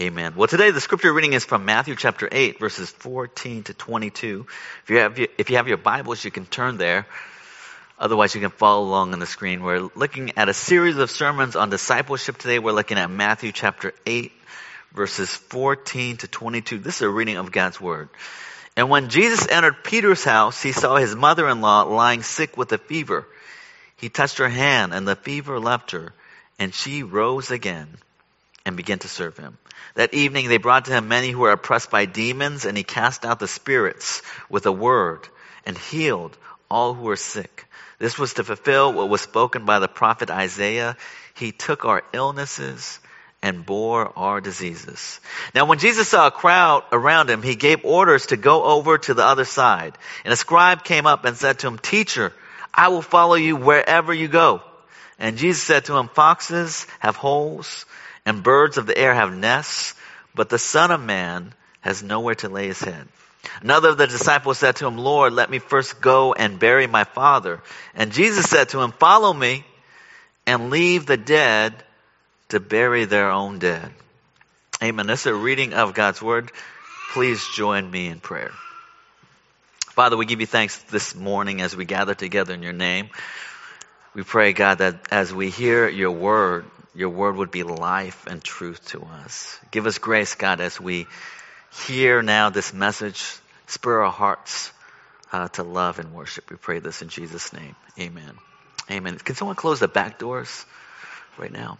Amen. Well, today the scripture reading is from Matthew chapter 8, verses 14 to 22. If you have, if you have your Bibles, you can turn there. Otherwise, you can follow along on the screen. We're looking at a series of sermons on discipleship today. We're looking at Matthew chapter 8, verses 14 to 22. This is a reading of God's Word. And when Jesus entered Peter's house, he saw his mother-in-law lying sick with a fever. He touched her hand, and the fever left her, and she rose again and began to serve him. That evening they brought to him many who were oppressed by demons, and he cast out the spirits with a word and healed all who were sick. This was to fulfill what was spoken by the prophet Isaiah. He took our illnesses and bore our diseases. Now when Jesus saw a crowd around him, he gave orders to go over to the other side. And a scribe came up and said to him, Teacher, I will follow you wherever you go. And Jesus said to him, Foxes have holes and birds of the air have nests, but the Son of Man has nowhere to lay his head. Another of the disciples said to him, Lord, let me first go and bury my father. And Jesus said to him, Follow me and leave the dead to bury their own dead. Amen. This is a reading of God's word. Please join me in prayer. Father, we give you thanks this morning as we gather together in your name. We pray, God, that as we hear your word, your word would be life and truth to us. Give us grace, God, as we hear now this message. Spur our hearts uh, to love and worship. We pray this in Jesus' name. Amen. Amen. Can someone close the back doors right now?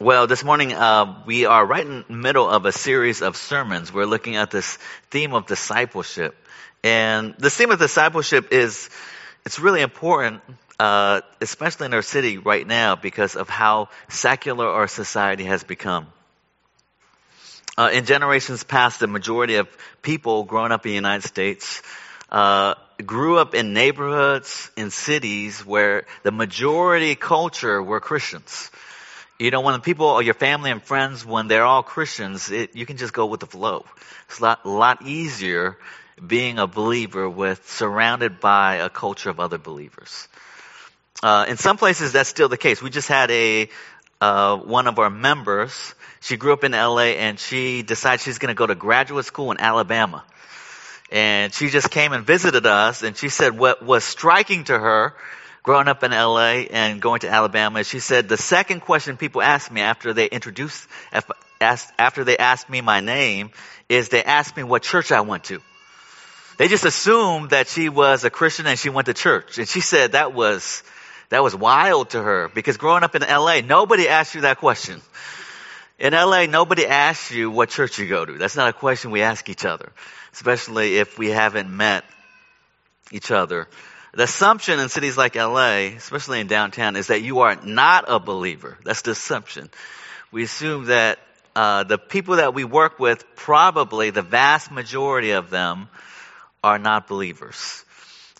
Well, this morning uh, we are right in the middle of a series of sermons. We're looking at this theme of discipleship, and the theme of discipleship is it's really important, uh, especially in our city right now, because of how secular our society has become. Uh, in generations past, the majority of people growing up in the United States uh, grew up in neighborhoods, in cities where the majority culture were Christians. You know, when the people, or your family and friends, when they're all Christians, it, you can just go with the flow. It's a lot, lot easier being a believer with surrounded by a culture of other believers. Uh, in some places, that's still the case. We just had a uh, one of our members. She grew up in LA, and she decided she's going to go to graduate school in Alabama. And she just came and visited us, and she said what was striking to her growing up in LA and going to Alabama, she said the second question people ask me after they introduce, after they ask me my name is they ask me what church I went to. They just assumed that she was a Christian and she went to church. And she said that was, that was wild to her because growing up in LA, nobody asked you that question. In LA, nobody asks you what church you go to. That's not a question we ask each other, especially if we haven't met each other the assumption in cities like LA, especially in downtown, is that you are not a believer. That's the assumption. We assume that uh, the people that we work with, probably the vast majority of them, are not believers.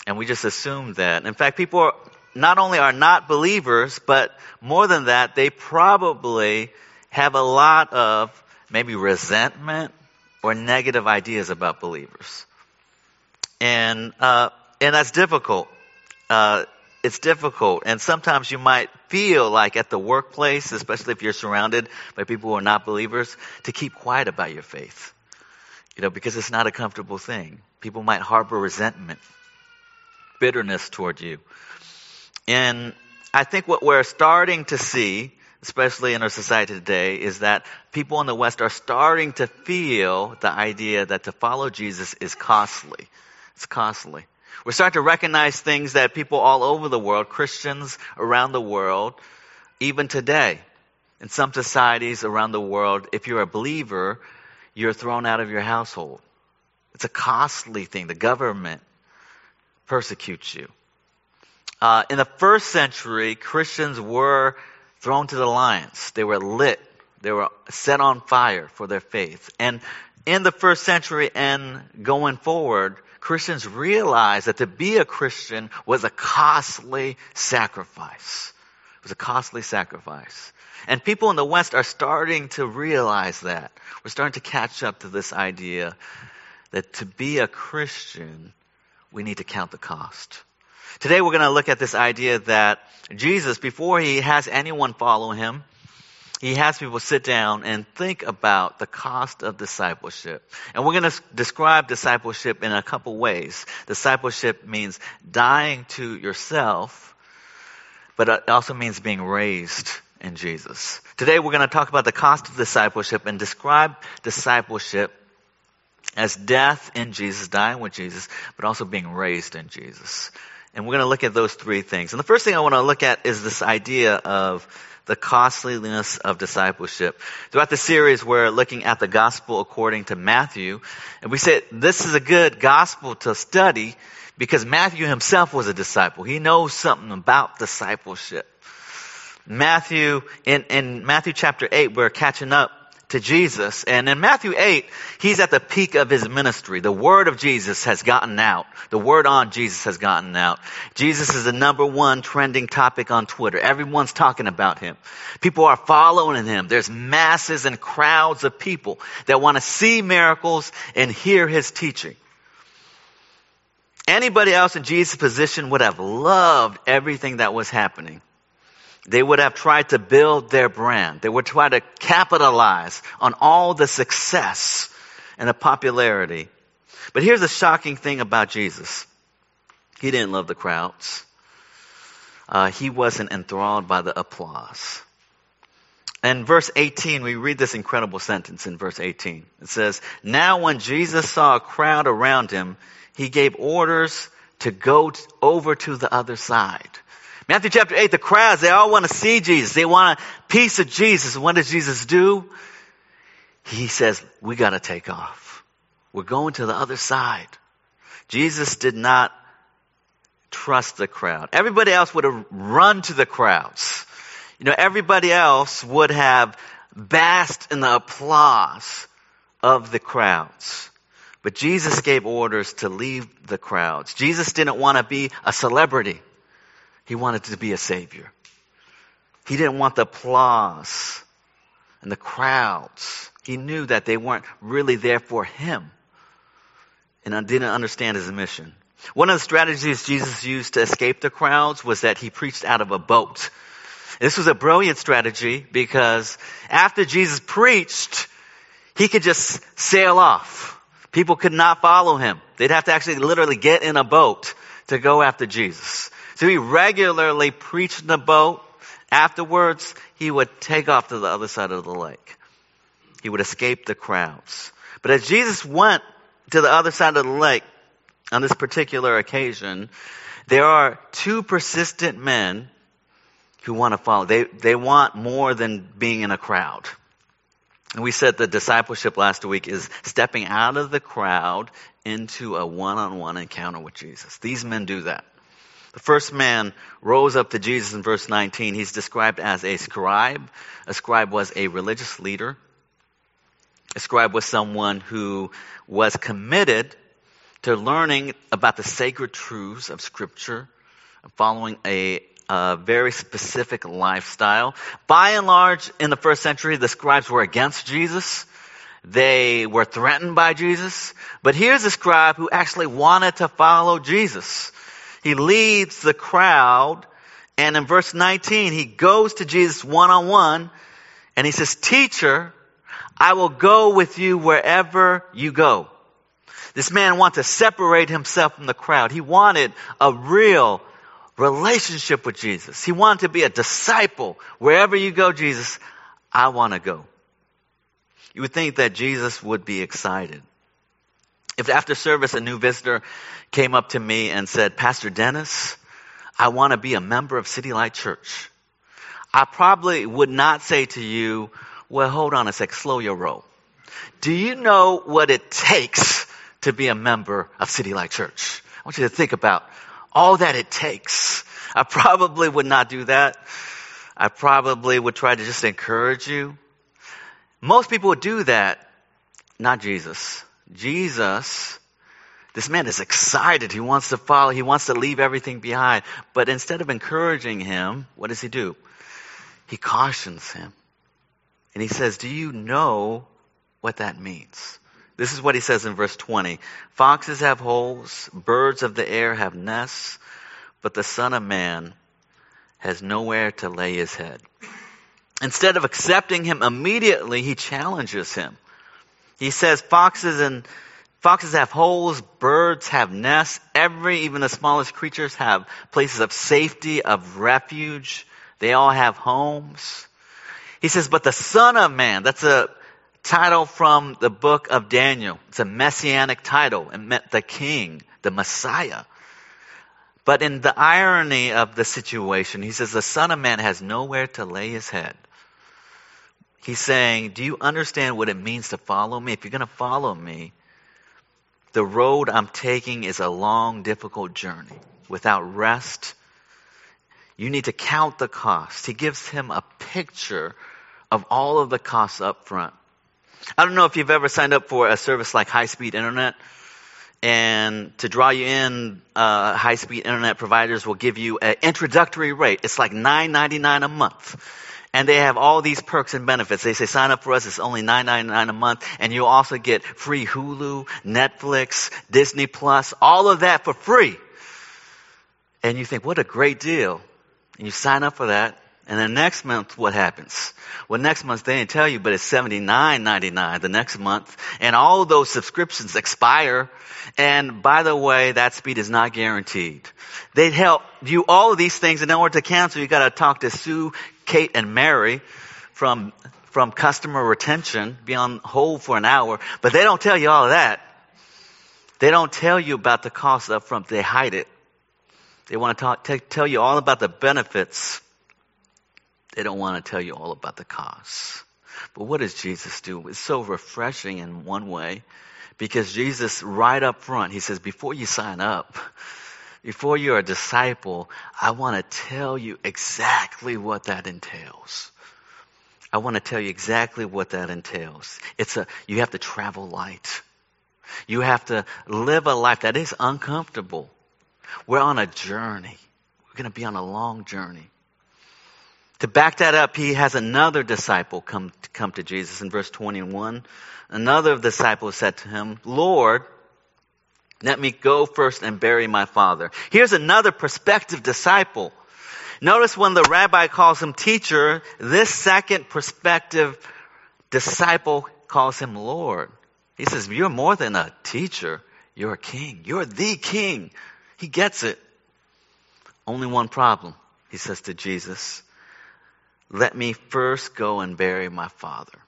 And we just assume that. In fact, people are, not only are not believers, but more than that, they probably have a lot of maybe resentment or negative ideas about believers. And uh, and that's difficult. Uh, it's difficult. And sometimes you might feel like at the workplace, especially if you're surrounded by people who are not believers, to keep quiet about your faith. You know, because it's not a comfortable thing. People might harbor resentment, bitterness toward you. And I think what we're starting to see, especially in our society today, is that people in the West are starting to feel the idea that to follow Jesus is costly. It's costly. We're starting to recognize things that people all over the world, Christians around the world, even today, in some societies around the world, if you're a believer, you're thrown out of your household. It's a costly thing. The government persecutes you. Uh, in the first century, Christians were thrown to the lions. They were lit. They were set on fire for their faith. And in the first century and going forward, Christians realized that to be a Christian was a costly sacrifice. It was a costly sacrifice. And people in the West are starting to realize that. We're starting to catch up to this idea that to be a Christian, we need to count the cost. Today we're going to look at this idea that Jesus, before he has anyone follow him, he has people sit down and think about the cost of discipleship. And we're going to describe discipleship in a couple ways. Discipleship means dying to yourself, but it also means being raised in Jesus. Today we're going to talk about the cost of discipleship and describe discipleship as death in Jesus, dying with Jesus, but also being raised in Jesus. And we're going to look at those three things. And the first thing I want to look at is this idea of the costliness of discipleship. Throughout the series, we're looking at the gospel according to Matthew. And we said this is a good gospel to study because Matthew himself was a disciple. He knows something about discipleship. Matthew, in, in Matthew chapter 8, we're catching up to Jesus. And in Matthew 8, he's at the peak of his ministry. The word of Jesus has gotten out. The word on Jesus has gotten out. Jesus is the number one trending topic on Twitter. Everyone's talking about him. People are following him. There's masses and crowds of people that want to see miracles and hear his teaching. Anybody else in Jesus' position would have loved everything that was happening. They would have tried to build their brand. They would try to capitalize on all the success and the popularity. But here's the shocking thing about Jesus. He didn't love the crowds. Uh, he wasn't enthralled by the applause. In verse 18, we read this incredible sentence in verse 18. It says, Now when Jesus saw a crowd around him, he gave orders to go over to the other side. Matthew chapter 8, the crowds, they all want to see Jesus. They want a piece of Jesus. What does Jesus do? He says, we got to take off. We're going to the other side. Jesus did not trust the crowd. Everybody else would have run to the crowds. You know, everybody else would have basked in the applause of the crowds. But Jesus gave orders to leave the crowds. Jesus didn't want to be a celebrity. He wanted to be a savior. He didn't want the applause and the crowds. He knew that they weren't really there for him and I didn't understand his mission. One of the strategies Jesus used to escape the crowds was that he preached out of a boat. This was a brilliant strategy because after Jesus preached, he could just sail off. People could not follow him. They'd have to actually literally get in a boat to go after Jesus. So he regularly preached in the boat. Afterwards, he would take off to the other side of the lake. He would escape the crowds. But as Jesus went to the other side of the lake on this particular occasion, there are two persistent men who want to follow. They, they want more than being in a crowd. And we said the discipleship last week is stepping out of the crowd into a one-on-one encounter with Jesus. These men do that. The first man rose up to Jesus in verse 19. He's described as a scribe. A scribe was a religious leader. A scribe was someone who was committed to learning about the sacred truths of Scripture, following a, a, very specific lifestyle. By and large, in the first century, the scribes were against Jesus. They were threatened by Jesus. But here's a scribe who actually wanted to follow Jesus. He leads the crowd. And in verse 19, he goes to Jesus one on one and he says, teacher, I will go with you wherever you go. This man wanted to separate himself from the crowd. He wanted a real relationship with Jesus. He wanted to be a disciple. Wherever you go, Jesus, I want to go. You would think that Jesus would be excited. If after service a new visitor came up to me and said, Pastor Dennis, I want to be a member of City Light Church, I probably would not say to you, well, hold on a sec, slow your roll. Do you know what it takes to be a member of City Light Church? I want you to think about all that it takes. I probably would not do that. I probably would try to just encourage you. Most people would do that, not Jesus. Jesus, this man is excited. He wants to follow. He wants to leave everything behind. But instead of encouraging him, what does he do? He cautions him. And he says, do you know what that means? This is what he says in verse 20. Foxes have holes, birds of the air have nests, but the Son of Man has nowhere to lay his head. Instead of accepting him immediately, he challenges him. He says foxes and foxes have holes, birds have nests, every, even the smallest creatures have places of safety, of refuge. They all have homes. He says, but the son of man, that's a title from the book of Daniel. It's a messianic title. It meant the king, the Messiah. But in the irony of the situation, he says the son of man has nowhere to lay his head. He's saying, Do you understand what it means to follow me? If you're going to follow me, the road I'm taking is a long, difficult journey without rest. You need to count the cost. He gives him a picture of all of the costs up front. I don't know if you've ever signed up for a service like high speed internet. And to draw you in, uh, high speed internet providers will give you an introductory rate. It's like $9.99 a month and they have all these perks and benefits. They say sign up for us, it's only $9.99 a month, and you'll also get free Hulu, Netflix, Disney Plus, all of that for free. And you think, what a great deal. And you sign up for that, and then next month, what happens? Well, next month they didn't tell you, but it's $79.99 the next month, and all those subscriptions expire. And by the way, that speed is not guaranteed. They help you all of these things, and in order to cancel, you got to talk to Sue, Kate, and Mary from from customer retention, be on hold for an hour, but they don't tell you all of that. They don't tell you about the cost up front. They hide it. They want to talk, t- tell you all about the benefits they don't want to tell you all about the costs. But what does Jesus do? It's so refreshing in one way because Jesus, right up front, he says, before you sign up, before you're a disciple, I want to tell you exactly what that entails. I want to tell you exactly what that entails. It's a, you have to travel light. You have to live a life that is uncomfortable. We're on a journey. We're going to be on a long journey. To back that up, he has another disciple come, come to Jesus in verse 21. Another disciple said to him, Lord, let me go first and bury my father. Here's another prospective disciple. Notice when the rabbi calls him teacher, this second prospective disciple calls him Lord. He says, You're more than a teacher, you're a king. You're the king. He gets it. Only one problem, he says to Jesus. Let me first go and bury my father.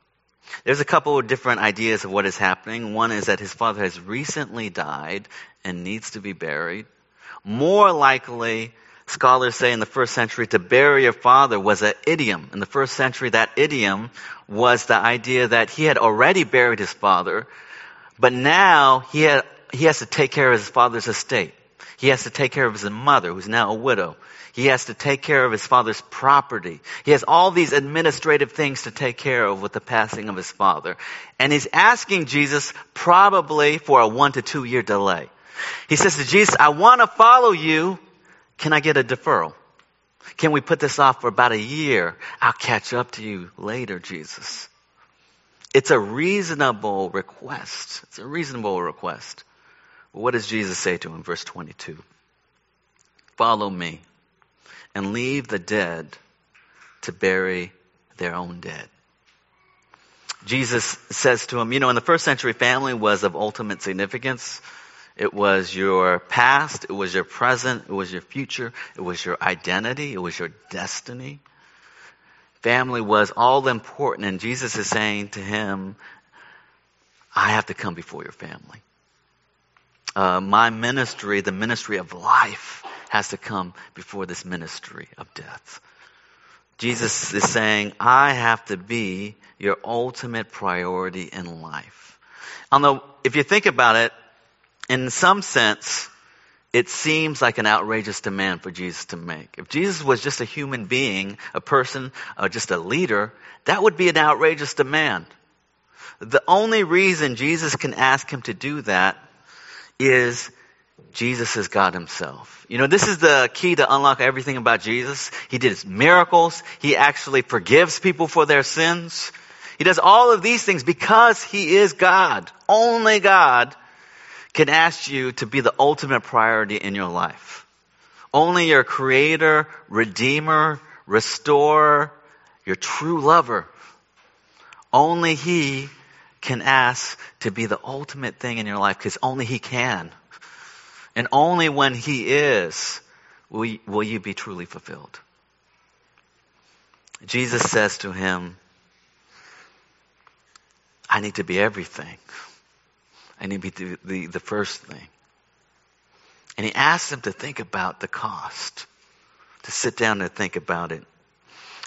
There's a couple of different ideas of what is happening. One is that his father has recently died and needs to be buried. More likely, scholars say in the first century, to bury your father was an idiom. In the first century, that idiom was the idea that he had already buried his father, but now he, had, he has to take care of his father's estate. He has to take care of his mother, who's now a widow. He has to take care of his father's property. He has all these administrative things to take care of with the passing of his father. And he's asking Jesus probably for a one to two year delay. He says to Jesus, I want to follow you. Can I get a deferral? Can we put this off for about a year? I'll catch up to you later, Jesus. It's a reasonable request. It's a reasonable request. What does Jesus say to him? Verse 22. Follow me and leave the dead to bury their own dead. Jesus says to him, you know, in the first century, family was of ultimate significance. It was your past, it was your present, it was your future, it was your identity, it was your destiny. Family was all important, and Jesus is saying to him, I have to come before your family. Uh, my ministry, the ministry of life, has to come before this ministry of death. Jesus is saying, I have to be your ultimate priority in life. Although, if you think about it, in some sense, it seems like an outrageous demand for Jesus to make. If Jesus was just a human being, a person, or just a leader, that would be an outrageous demand. The only reason Jesus can ask him to do that is Jesus is God himself. You know, this is the key to unlock everything about Jesus. He did miracles. He actually forgives people for their sins. He does all of these things because he is God. Only God can ask you to be the ultimate priority in your life. Only your creator, redeemer, restorer, your true lover, only he can ask to be the ultimate thing in your life because only he can. And only when he is will you, will you be truly fulfilled. Jesus says to him, I need to be everything. I need to be the, the, the first thing. And he asks him to think about the cost, to sit down and think about it.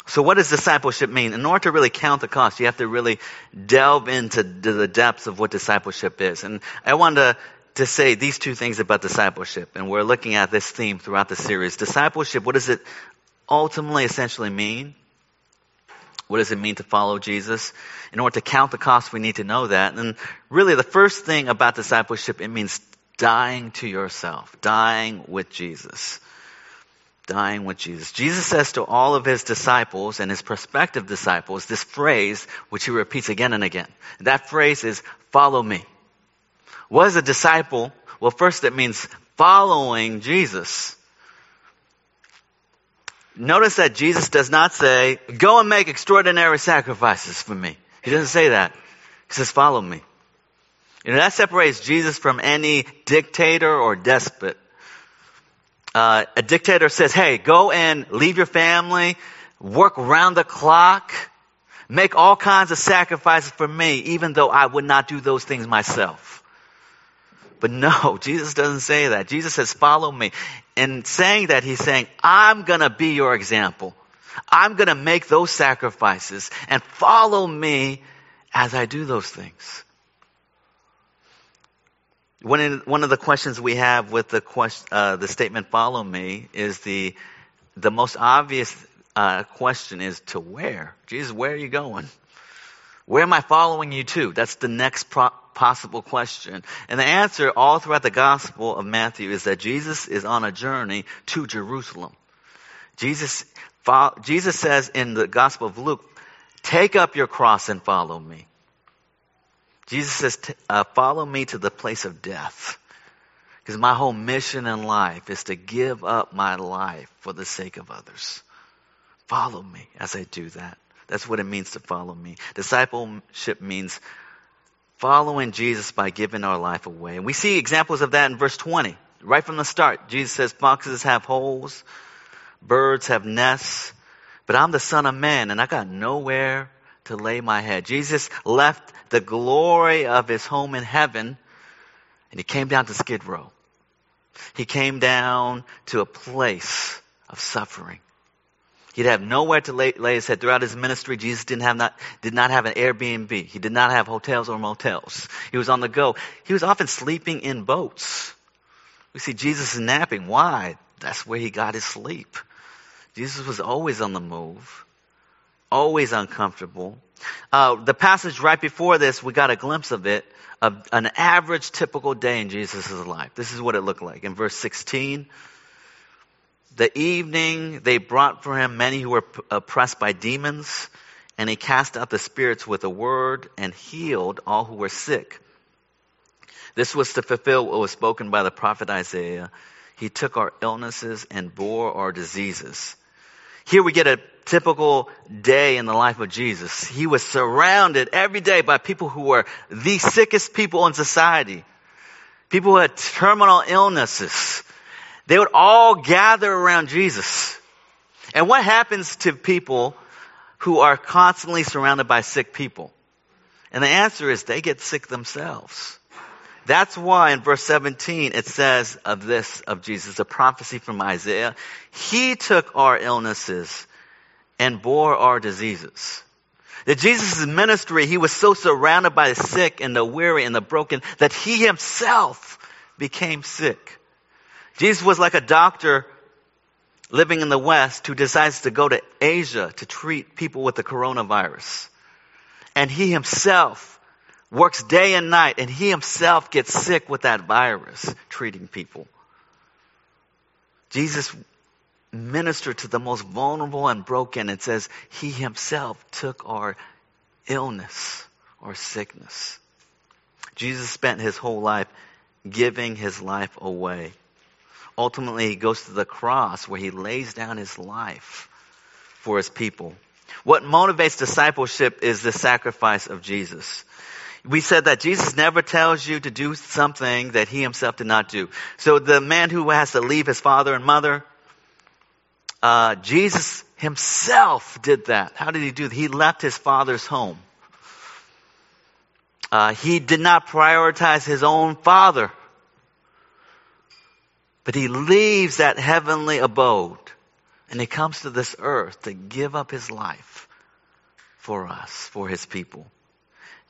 So what does discipleship mean? In order to really count the cost, you have to really delve into the depths of what discipleship is. And I wanted to, to say these two things about discipleship. And we're looking at this theme throughout the series. Discipleship, what does it ultimately essentially mean? What does it mean to follow Jesus? In order to count the cost, we need to know that. And really, the first thing about discipleship, it means dying to yourself, dying with Jesus. Dying with Jesus. Jesus says to all of his disciples and his prospective disciples this phrase, which he repeats again and again. That phrase is, follow me. What is a disciple? Well, first it means following Jesus. Notice that Jesus does not say, go and make extraordinary sacrifices for me. He doesn't say that. He says, follow me. You know, that separates Jesus from any dictator or despot. Uh, a dictator says, hey, go and leave your family, work round the clock, make all kinds of sacrifices for me, even though I would not do those things myself. But no, Jesus doesn't say that. Jesus says, follow me. In saying that, he's saying, I'm gonna be your example. I'm gonna make those sacrifices and follow me as I do those things. One, one of the questions we have with the question, uh, the statement "follow me" is the the most obvious uh, question is to where? Jesus, where are you going? Where am I following you to? That's the next pro- possible question. And the answer all throughout the Gospel of Matthew is that Jesus is on a journey to Jerusalem. Jesus, Jesus says in the Gospel of Luke, take up your cross and follow me. Jesus says, uh, follow me to the place of death. Because my whole mission in life is to give up my life for the sake of others. Follow me as I do that. That's what it means to follow me. Discipleship means following Jesus by giving our life away. And we see examples of that in verse 20. Right from the start, Jesus says, foxes have holes, birds have nests, but I'm the son of man and I got nowhere to lay my head. Jesus left the glory of his home in heaven and he came down to Skid Row. He came down to a place of suffering. He'd have nowhere to lay, lay, his head. Throughout his ministry, Jesus didn't have not, did not have an Airbnb. He did not have hotels or motels. He was on the go. He was often sleeping in boats. We see Jesus napping. Why? That's where he got his sleep. Jesus was always on the move, always uncomfortable. Uh, the passage right before this, we got a glimpse of it, of an average typical day in Jesus' life. This is what it looked like. In verse 16, the evening they brought for him many who were oppressed by demons, and he cast out the spirits with a word and healed all who were sick. This was to fulfill what was spoken by the prophet Isaiah. He took our illnesses and bore our diseases. Here we get a typical day in the life of Jesus. He was surrounded every day by people who were the sickest people in society. People who had terminal illnesses. They would all gather around Jesus. And what happens to people who are constantly surrounded by sick people? And the answer is they get sick themselves. That's why in verse 17 it says of this, of Jesus, a prophecy from Isaiah, He took our illnesses and bore our diseases. That Jesus' ministry, He was so surrounded by the sick and the weary and the broken that He Himself became sick. Jesus was like a doctor living in the West who decides to go to Asia to treat people with the coronavirus. And he himself works day and night and he himself gets sick with that virus treating people. Jesus ministered to the most vulnerable and broken. It says he himself took our illness or sickness. Jesus spent his whole life giving his life away. Ultimately, he goes to the cross where he lays down his life for his people. What motivates discipleship is the sacrifice of Jesus. We said that Jesus never tells you to do something that he himself did not do. So the man who has to leave his father and mother, uh, Jesus himself did that. How did he do that? He left his father's home. Uh, he did not prioritize his own father, but he leaves that heavenly abode and he comes to this earth to give up his life for us, for his people.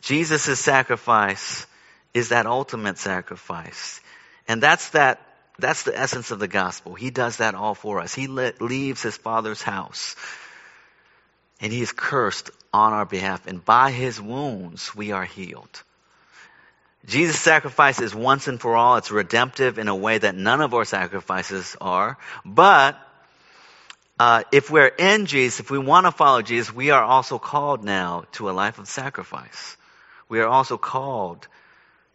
Jesus' sacrifice is that ultimate sacrifice. And that's that, that's the essence of the gospel. He does that all for us. He leaves his father's house and he is cursed on our behalf. And by his wounds, we are healed. Jesus' sacrifice is once and for all. It's redemptive in a way that none of our sacrifices are. But uh, if we're in Jesus, if we want to follow Jesus, we are also called now to a life of sacrifice. We are also called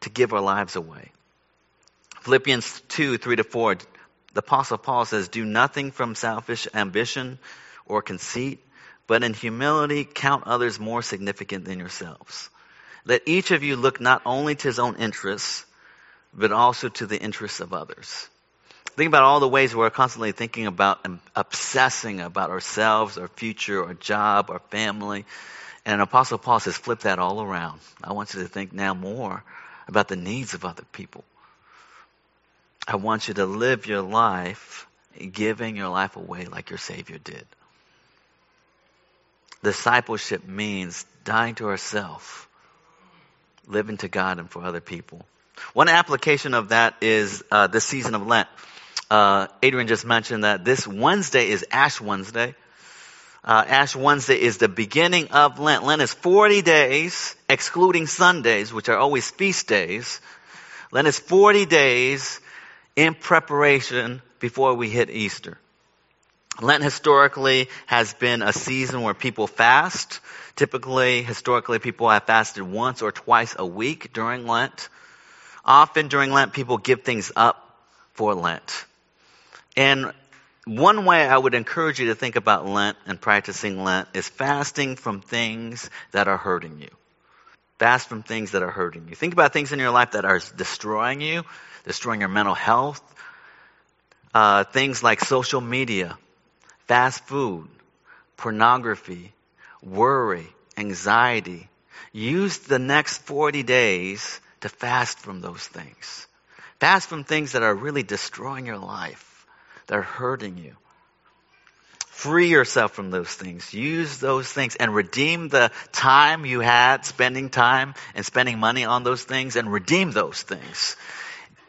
to give our lives away. Philippians 2, 3 to 4, the Apostle Paul says, Do nothing from selfish ambition or conceit, but in humility count others more significant than yourselves. Let each of you look not only to his own interests, but also to the interests of others. Think about all the ways we're constantly thinking about and obsessing about ourselves, our future, our job, our family. And Apostle Paul says, flip that all around. I want you to think now more about the needs of other people. I want you to live your life giving your life away like your Savior did. Discipleship means dying to ourselves, living to God and for other people. One application of that is uh, the season of Lent. Uh, Adrian just mentioned that this Wednesday is Ash Wednesday. Uh, Ash Wednesday is the beginning of Lent. Lent is 40 days, excluding Sundays, which are always feast days. Lent is 40 days in preparation before we hit Easter. Lent historically has been a season where people fast. Typically, historically, people have fasted once or twice a week during Lent. Often during Lent, people give things up for Lent. And one way I would encourage you to think about Lent and practicing Lent is fasting from things that are hurting you. Fast from things that are hurting you. Think about things in your life that are destroying you, destroying your mental health. Uh, things like social media, fast food, pornography, worry, anxiety. Use the next 40 days to fast from those things. Fast from things that are really destroying your life that are hurting you. Free yourself from those things. Use those things and redeem the time you had spending time and spending money on those things and redeem those things.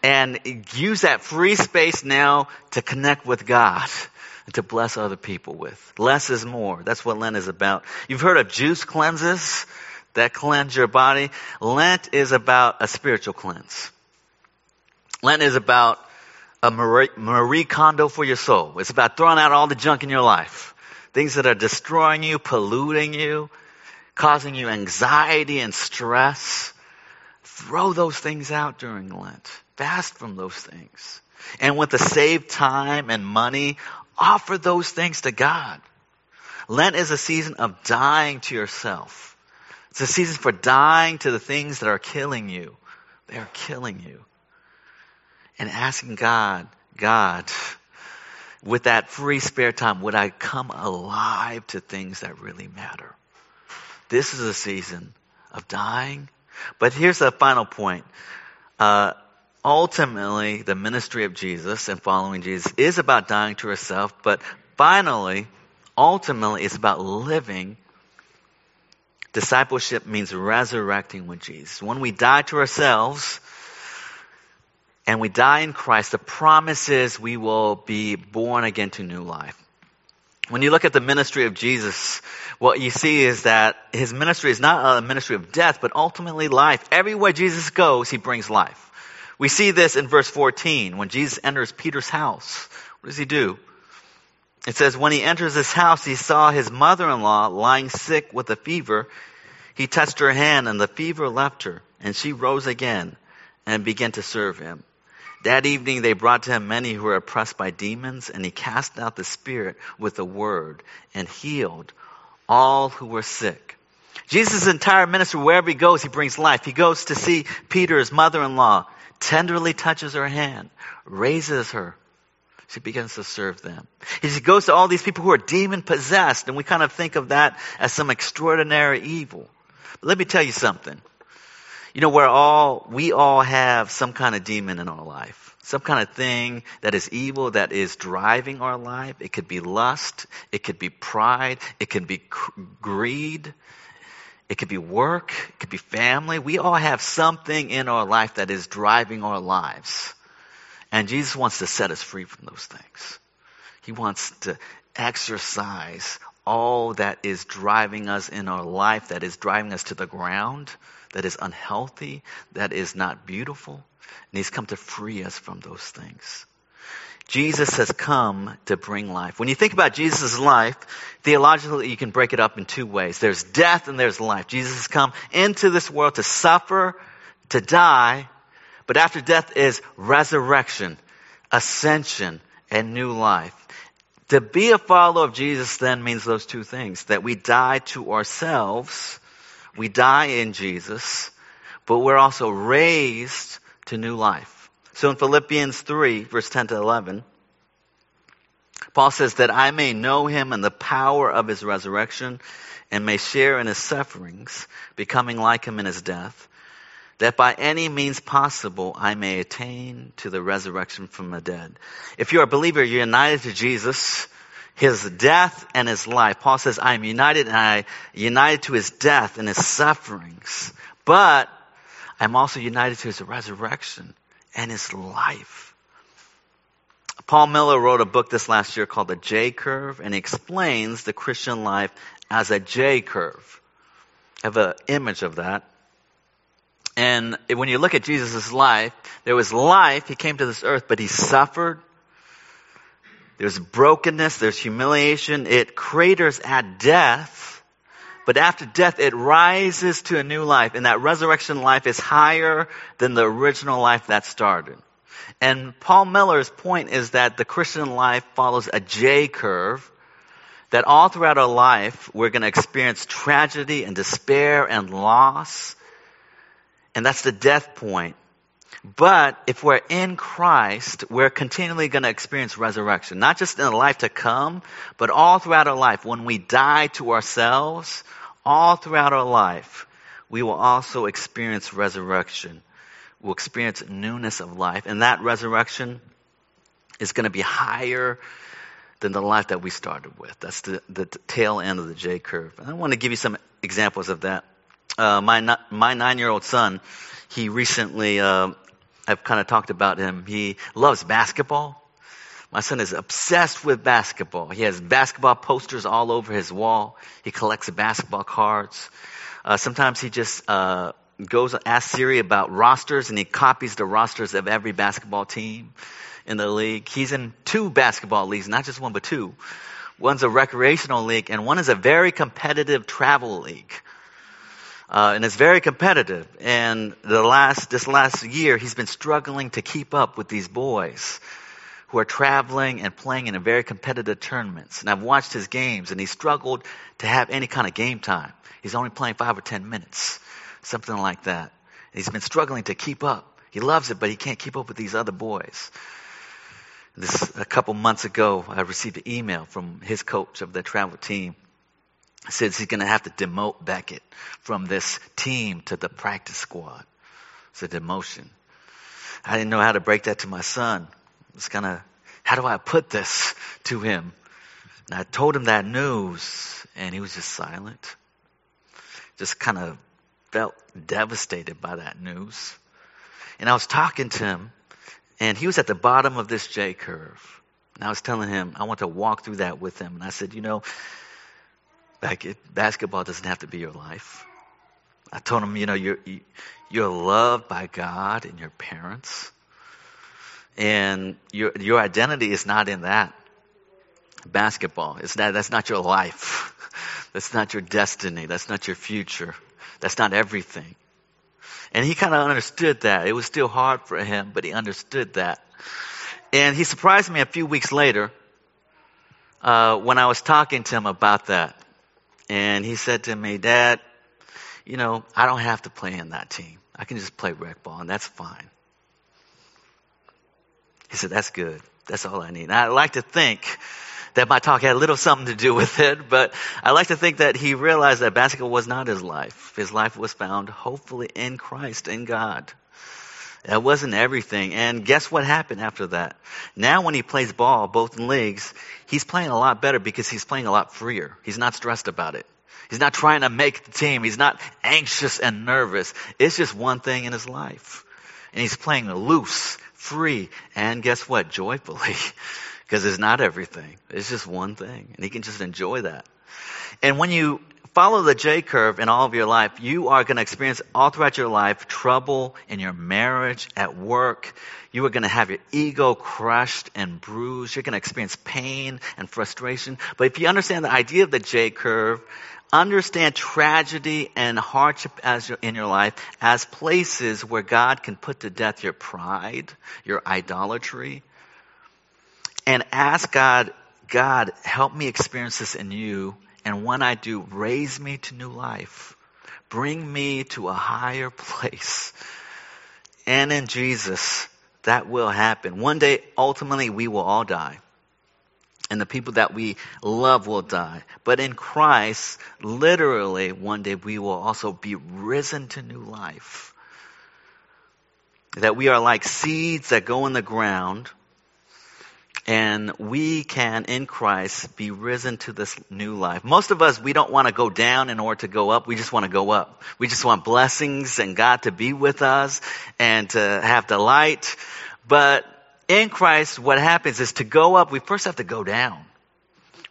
And use that free space now to connect with God and to bless other people with. Less is more. That's what Lent is about. You've heard of juice cleanses that cleanse your body. Lent is about a spiritual cleanse. Lent is about a Marie, Marie Kondo for your soul. It's about throwing out all the junk in your life. Things that are destroying you, polluting you, causing you anxiety and stress. Throw those things out during Lent. Fast from those things. And with the saved time and money, offer those things to God. Lent is a season of dying to yourself. It's a season for dying to the things that are killing you. They are killing you and asking God, God, with that free spare time, would I come alive to things that really matter? This is a season of dying. But here's the final point. Uh, ultimately, the ministry of Jesus and following Jesus is about dying to ourselves, but finally, ultimately, it's about living. Discipleship means resurrecting with Jesus. When we die to ourselves, and we die in Christ, the promise is we will be born again to new life. When you look at the ministry of Jesus, what you see is that his ministry is not a ministry of death, but ultimately life. Everywhere Jesus goes, he brings life. We see this in verse 14 when Jesus enters Peter's house. What does he do? It says, when he enters his house, he saw his mother-in-law lying sick with a fever. He touched her hand and the fever left her and she rose again and began to serve him. That evening they brought to him many who were oppressed by demons, and he cast out the spirit with a word and healed all who were sick. Jesus' entire ministry, wherever he goes, he brings life. He goes to see Peter's mother-in-law, tenderly touches her hand, raises her. She begins to serve them. He goes to all these people who are demon possessed, and we kind of think of that as some extraordinary evil. But let me tell you something. You know, we're all, we all have some kind of demon in our life. Some kind of thing that is evil that is driving our life. It could be lust. It could be pride. It could be greed. It could be work. It could be family. We all have something in our life that is driving our lives. And Jesus wants to set us free from those things. He wants to exorcise all that is driving us in our life, that is driving us to the ground, that is unhealthy, that is not beautiful. And He's come to free us from those things. Jesus has come to bring life. When you think about Jesus' life, theologically you can break it up in two ways. There's death and there's life. Jesus has come into this world to suffer, to die, but after death is resurrection, ascension, and new life. To be a follower of Jesus then means those two things. That we die to ourselves, we die in Jesus, but we're also raised to new life. So in Philippians 3, verse 10 to 11, Paul says that I may know him and the power of his resurrection and may share in his sufferings, becoming like him in his death that by any means possible I may attain to the resurrection from the dead. If you're a believer, you're united to Jesus, his death and his life. Paul says, I am united and I united to his death and his sufferings, but I'm also united to his resurrection and his life. Paul Miller wrote a book this last year called The J Curve, and he explains the Christian life as a J curve. I have an image of that. And when you look at Jesus' life, there was life. He came to this earth, but he suffered. There's brokenness. There's humiliation. It craters at death. But after death, it rises to a new life. And that resurrection life is higher than the original life that started. And Paul Miller's point is that the Christian life follows a J curve. That all throughout our life, we're going to experience tragedy and despair and loss and that's the death point. But if we're in Christ, we're continually going to experience resurrection, not just in the life to come, but all throughout our life. When we die to ourselves, all throughout our life, we will also experience resurrection. We'll experience newness of life. And that resurrection is going to be higher than the life that we started with. That's the, the tail end of the J curve. And I want to give you some examples of that uh, my my nine year old son, he recently, uh, I've kind of talked about him. He loves basketball. My son is obsessed with basketball. He has basketball posters all over his wall. He collects basketball cards. Uh, sometimes he just uh, goes and asks Siri about rosters, and he copies the rosters of every basketball team in the league. He's in two basketball leagues, not just one, but two. One's a recreational league, and one is a very competitive travel league. Uh, and it's very competitive. And the last, this last year, he's been struggling to keep up with these boys who are traveling and playing in a very competitive tournaments. And I've watched his games and he struggled to have any kind of game time. He's only playing five or ten minutes, something like that. And he's been struggling to keep up. He loves it, but he can't keep up with these other boys. This, a couple months ago, I received an email from his coach of the travel team says he's going to have to demote Beckett from this team to the practice squad. It's a demotion. I didn't know how to break that to my son. It's kind of, how do I put this to him? And I told him that news, and he was just silent. Just kind of felt devastated by that news. And I was talking to him, and he was at the bottom of this J curve. And I was telling him, I want to walk through that with him. And I said, you know, basketball doesn't have to be your life. I told him, you know, you're, you're loved by God and your parents. And your, your identity is not in that. Basketball. It's not, that's not your life. That's not your destiny. That's not your future. That's not everything. And he kind of understood that. It was still hard for him, but he understood that. And he surprised me a few weeks later uh, when I was talking to him about that. And he said to me, Dad, you know, I don't have to play in that team. I can just play rec ball, and that's fine. He said, That's good. That's all I need. And I like to think that my talk had a little something to do with it, but I like to think that he realized that basketball was not his life. His life was found hopefully in Christ, in God. That wasn't everything. And guess what happened after that? Now when he plays ball, both in leagues, he's playing a lot better because he's playing a lot freer. He's not stressed about it. He's not trying to make the team. He's not anxious and nervous. It's just one thing in his life. And he's playing loose, free, and guess what? Joyfully. Because it's not everything. It's just one thing. And he can just enjoy that. And when you follow the J curve in all of your life, you are going to experience all throughout your life trouble in your marriage, at work. You are going to have your ego crushed and bruised. You're going to experience pain and frustration. But if you understand the idea of the J curve, understand tragedy and hardship as in your life as places where God can put to death your pride, your idolatry, and ask God, God, help me experience this in you. And when I do, raise me to new life. Bring me to a higher place. And in Jesus, that will happen. One day, ultimately, we will all die. And the people that we love will die. But in Christ, literally, one day we will also be risen to new life. That we are like seeds that go in the ground and we can, in Christ, be risen to this new life. Most of us, we don't want to go down in order to go up. We just want to go up. We just want blessings and God to be with us and to have delight. But in Christ, what happens is to go up, we first have to go down.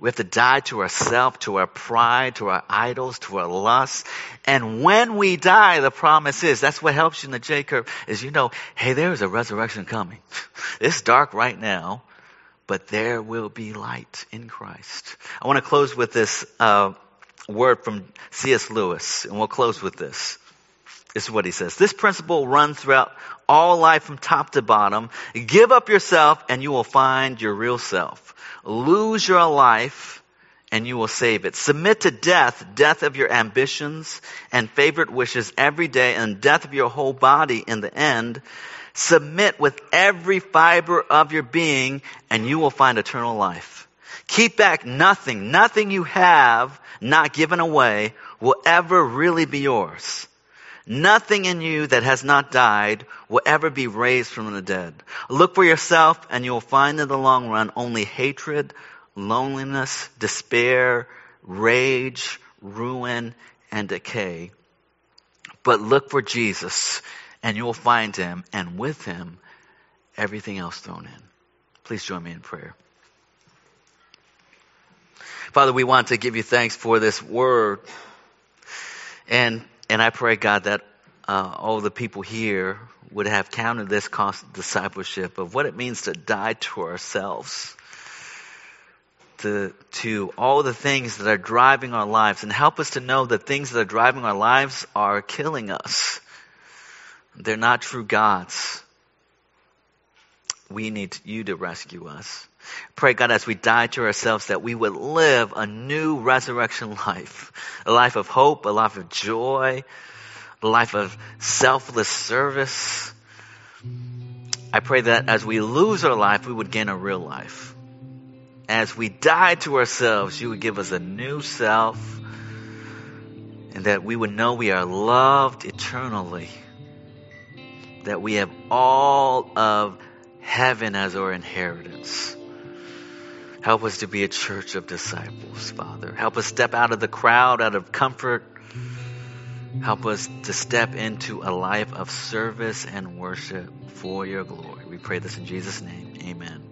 We have to die to ourselves, to our pride, to our idols, to our lusts. And when we die, the promise is, that's what helps you in the J curve, is you know, hey, there is a resurrection coming. it's dark right now but there will be light in Christ. I want to close with this uh, word from C.S. Lewis, and we'll close with this. This is what he says. This principle runs throughout all life from top to bottom. Give up yourself and you will find your real self. Lose your life and you will save it. Submit to death, death of your ambitions and favorite wishes every day and death of your whole body in the end Submit with every fiber of your being and you will find eternal life. Keep back nothing. Nothing you have not given away will ever really be yours. Nothing in you that has not died will ever be raised from the dead. Look for yourself and you will find in the long run only hatred, loneliness, despair, rage, ruin, and decay. But look for Jesus and you will find him, and with him, everything else thrown in. Please join me in prayer. Father, we want to give you thanks for this word. And, and I pray, God, that uh, all the people here would have counted this cost of discipleship of what it means to die to ourselves, to, to all the things that are driving our lives, and help us to know that things that are driving our lives are killing us. They're not true gods. We need you to rescue us. Pray, God, as we die to ourselves, that we would live a new resurrection life. A life of hope, a life of joy, a life of selfless service. I pray that as we lose our life, we would gain a real life. As we die to ourselves, you would give us a new self, and that we would know we are loved eternally that we have all of heaven as our inheritance. Help us to be a church of disciples, Father. Help us step out of the crowd, out of comfort. Help us to step into a life of service and worship for your glory. We pray this in Jesus' name. Amen.